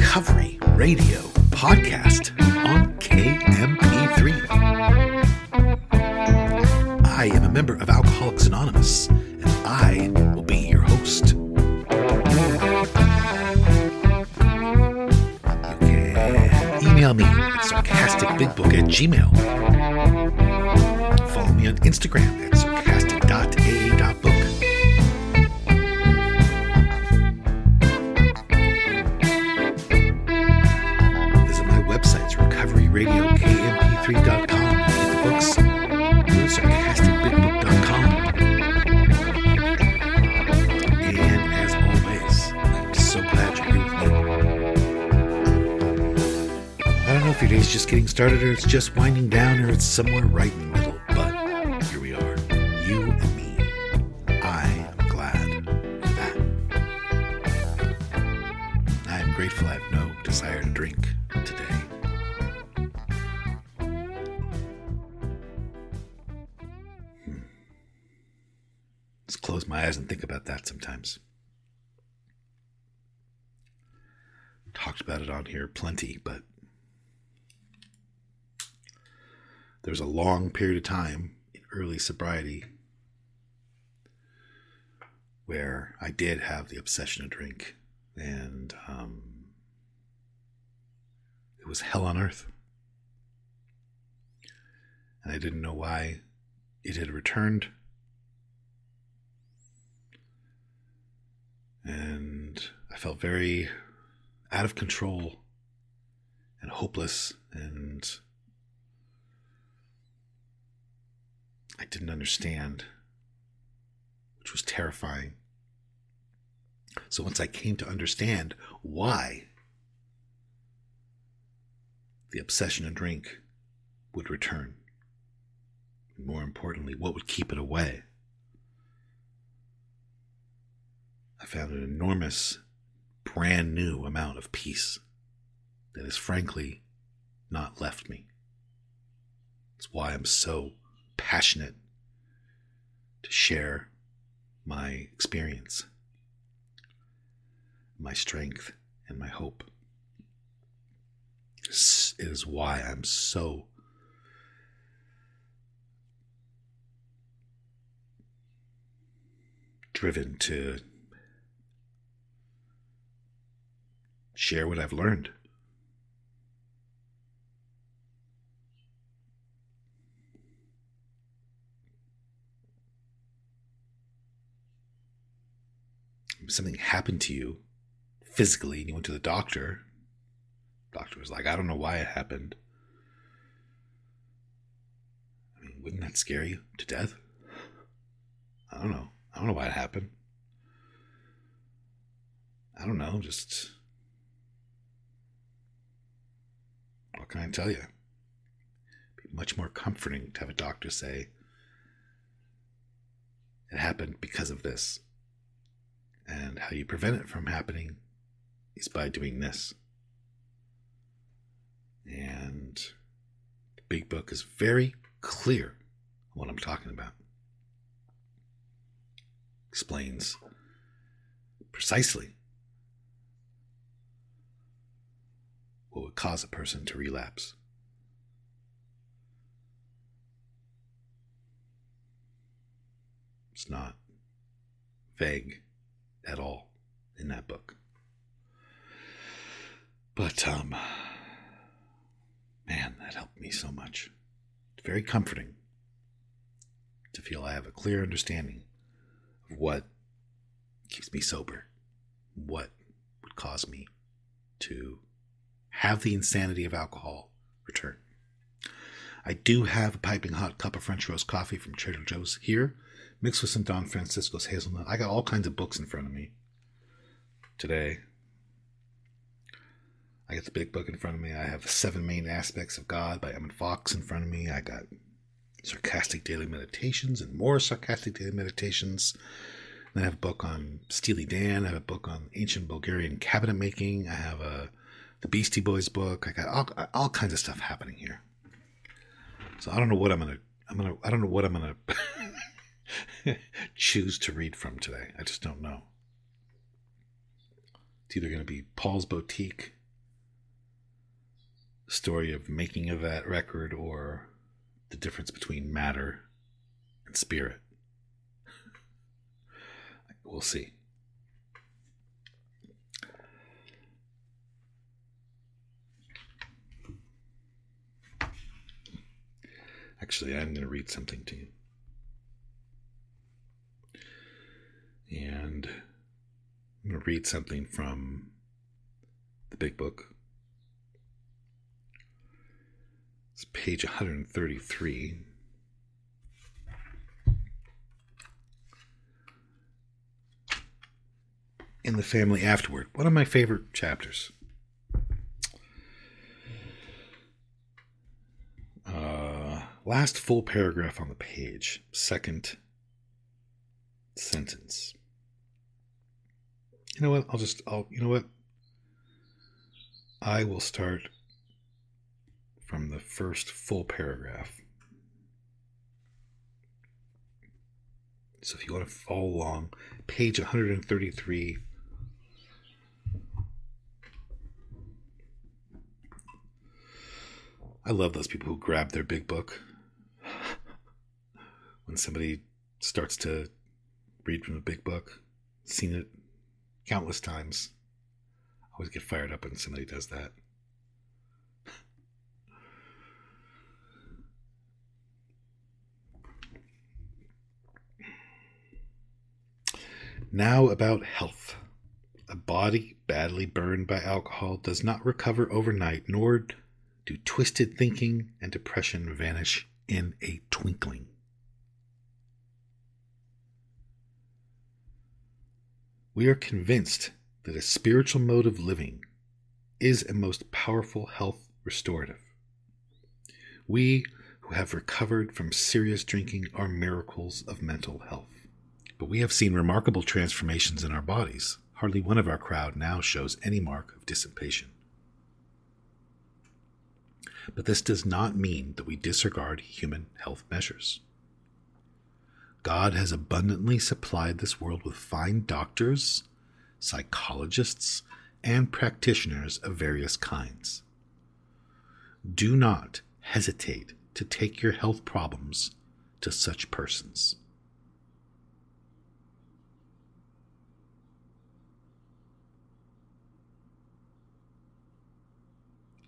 Recovery Radio podcast on KMP3. I am a member of Alcoholics Anonymous, and I will be your host. You can email me at sarcasticbigbook at gmail. Follow me on Instagram at started or it's just winding down or it's somewhere right in the middle, but here we are. You and me. I am glad for that. I am grateful I have no desire to drink today. Hmm. Let's close my eyes and think about that sometimes. Talked about it on here plenty, but there's a long period of time in early sobriety where I did have the obsession to drink, and um, it was hell on earth. And I didn't know why it had returned. And I felt very out of control and hopeless and I didn't understand, which was terrifying. So once I came to understand why the obsession to drink would return, and more importantly, what would keep it away, I found an enormous, brand new amount of peace that has frankly not left me. It's why I'm so passionate to share my experience, my strength, and my hope. This is why I'm so driven to share what I've learned. Something happened to you physically and you went to the doctor, doctor was like, I don't know why it happened. I mean, wouldn't that scare you to death? I don't know. I don't know why it happened. I don't know. Just. What can I tell you? It'd be much more comforting to have a doctor say, it happened because of this. And how you prevent it from happening is by doing this. And the big book is very clear on what I'm talking about. Explains precisely what would cause a person to relapse. It's not vague at all in that book. But, um, man, that helped me so much. It's very comforting to feel I have a clear understanding of what keeps me sober, what would cause me to have the insanity of alcohol return. I do have a piping hot cup of French roast coffee from Trader Joe's here, mixed with some Don Francisco's hazelnut. I got all kinds of books in front of me today. I got the big book in front of me. I have Seven Main Aspects of God by Emmett Fox in front of me. I got Sarcastic Daily Meditations and more Sarcastic Daily Meditations. I have a book on Steely Dan. I have a book on ancient Bulgarian cabinet making. I have a the Beastie Boys book. I got all, all kinds of stuff happening here. So I don't know what I'm gonna. I'm gonna. I don't know what I'm gonna choose to read from today. I just don't know. It's either going to be Paul's Boutique, story of making of that record, or the difference between matter and spirit. We'll see. Actually, I'm going to read something to you. And I'm going to read something from the big book. It's page 133. In the family afterward. One of my favorite chapters. Uh, last full paragraph on the page, second sentence. You know what? I'll just, I'll, you know what? I will start from the first full paragraph. So if you want to follow along, page 133. I love those people who grab their big book when somebody starts to read from the big book. Seen it countless times. I always get fired up when somebody does that. Now about health. A body badly burned by alcohol does not recover overnight, nor do twisted thinking and depression vanish in a twinkling. We are convinced that a spiritual mode of living is a most powerful health restorative. We who have recovered from serious drinking are miracles of mental health. But we have seen remarkable transformations in our bodies. Hardly one of our crowd now shows any mark of dissipation. But this does not mean that we disregard human health measures. God has abundantly supplied this world with fine doctors, psychologists, and practitioners of various kinds. Do not hesitate to take your health problems to such persons.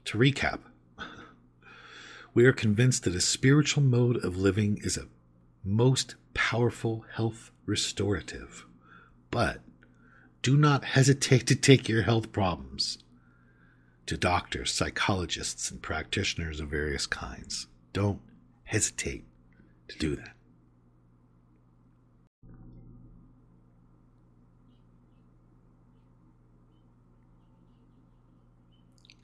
To recap, we are convinced that a spiritual mode of living is a most powerful health restorative. But do not hesitate to take your health problems to doctors, psychologists, and practitioners of various kinds. Don't hesitate to do that.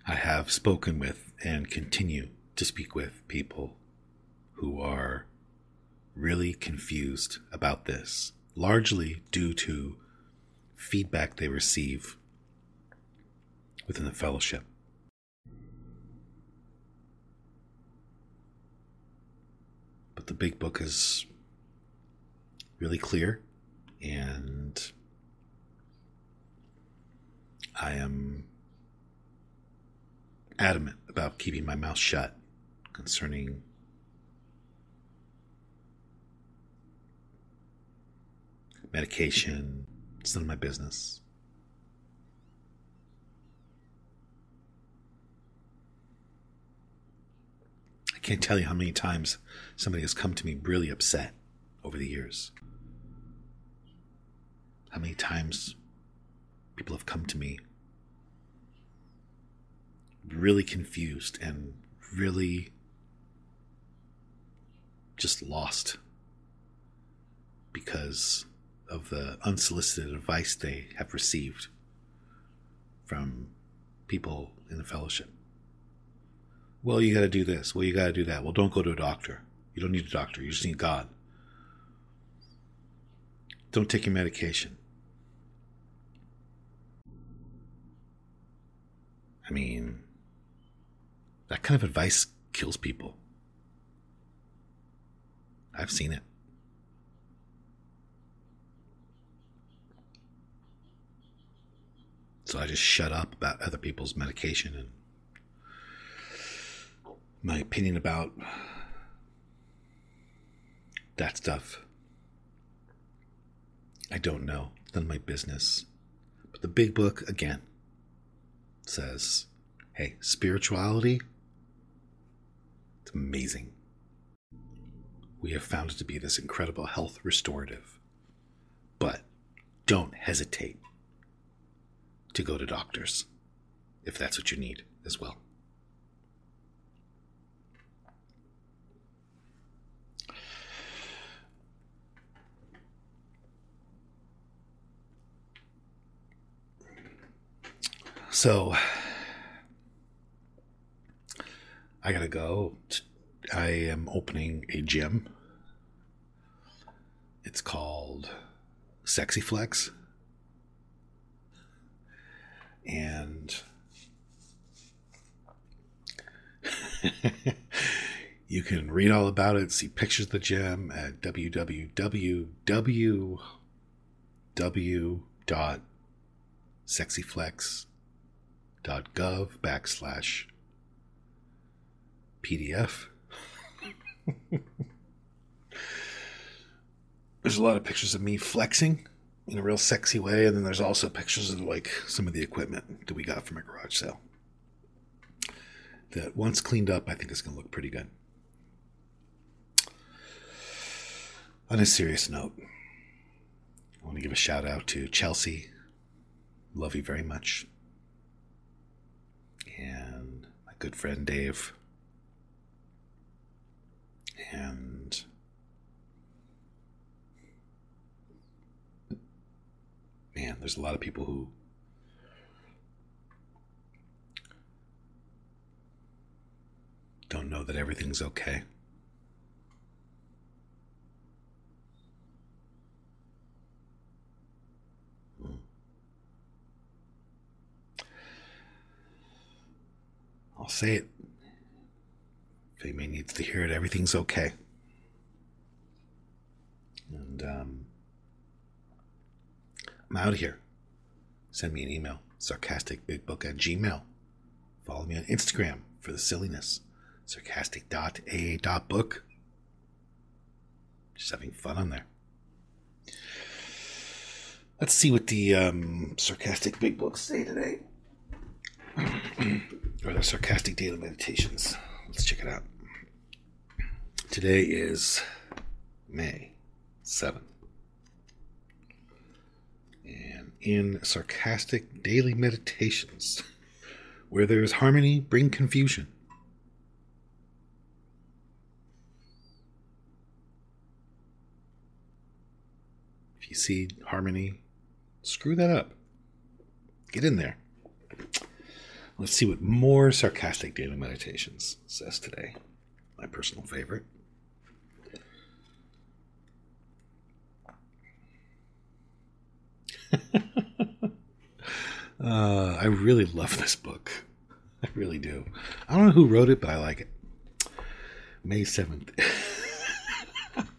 I have spoken with and continue to speak with people who are really confused about this, largely due to feedback they receive within the fellowship. But the big book is really clear, and I am adamant about keeping my mouth shut concerning medication. It's none of my business. I can't tell you how many times somebody has come to me really upset over the years. How many times people have come to me really confused and really just lost because of the unsolicited advice they have received from people in the fellowship. Well, you got to do this. Well, you got to do that. Well, don't go to a doctor. You don't need a doctor. You just need God. Don't take your medication. I mean, that kind of advice kills people. I've seen it. I just shut up about other people's medication and my opinion about that stuff. I don't know. None of my business. But the big book, again, says hey, spirituality, it's amazing. We have found it to be this incredible health restorative. But don't hesitate to go to doctors if that's what you need as well. So I gotta go. I am opening a gym. It's called Sexy Flex and you can read all about it, see pictures of the gym at www.sexyflex.gov backslash PDF. There's a lot of pictures of me flexing in a real sexy way. And then there's also pictures of like some of the equipment that we got from a garage sale. That once cleaned up, I think is going to look pretty good. On a serious note, I want to give a shout out to Chelsea. Love you very much. And my good friend Dave. And there's a lot of people who don't know that everything's okay. I'll say it. If anybody needs to hear it, everything's okay. And um, I'm out of here. Send me an email, sarcasticbigbook at gmail. Follow me on Instagram for the silliness, sarcastic.aa.book. Just having fun on there. Let's see what the um, sarcastic big books say today. or the sarcastic daily meditations. Let's check it out. Today is May 7th and in sarcastic daily meditations. Where there is harmony, bring confusion. If you see harmony, screw that up. Get in there. Let's see what more sarcastic daily meditations says today. My personal favorite. uh, I really love this book. I really do. I don't know who wrote it, but I like it. May 7th.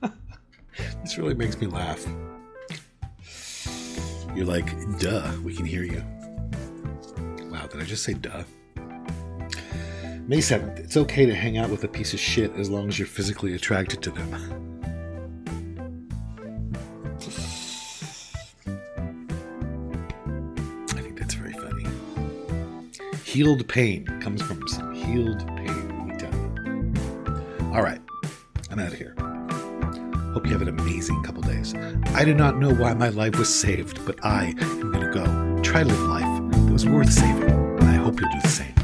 this really makes me laugh. You're like, duh, we can hear you. Wow, did I just say duh? May 7th. It's okay to hang out with a piece of shit as long as you're physically attracted to them. healed pain comes from some healed pain, let tell you. All right, I'm out of here. Hope you have an amazing couple days. I do not know why my life was saved, but I am going to go try to live life that was worth saving, and I hope you'll do the same.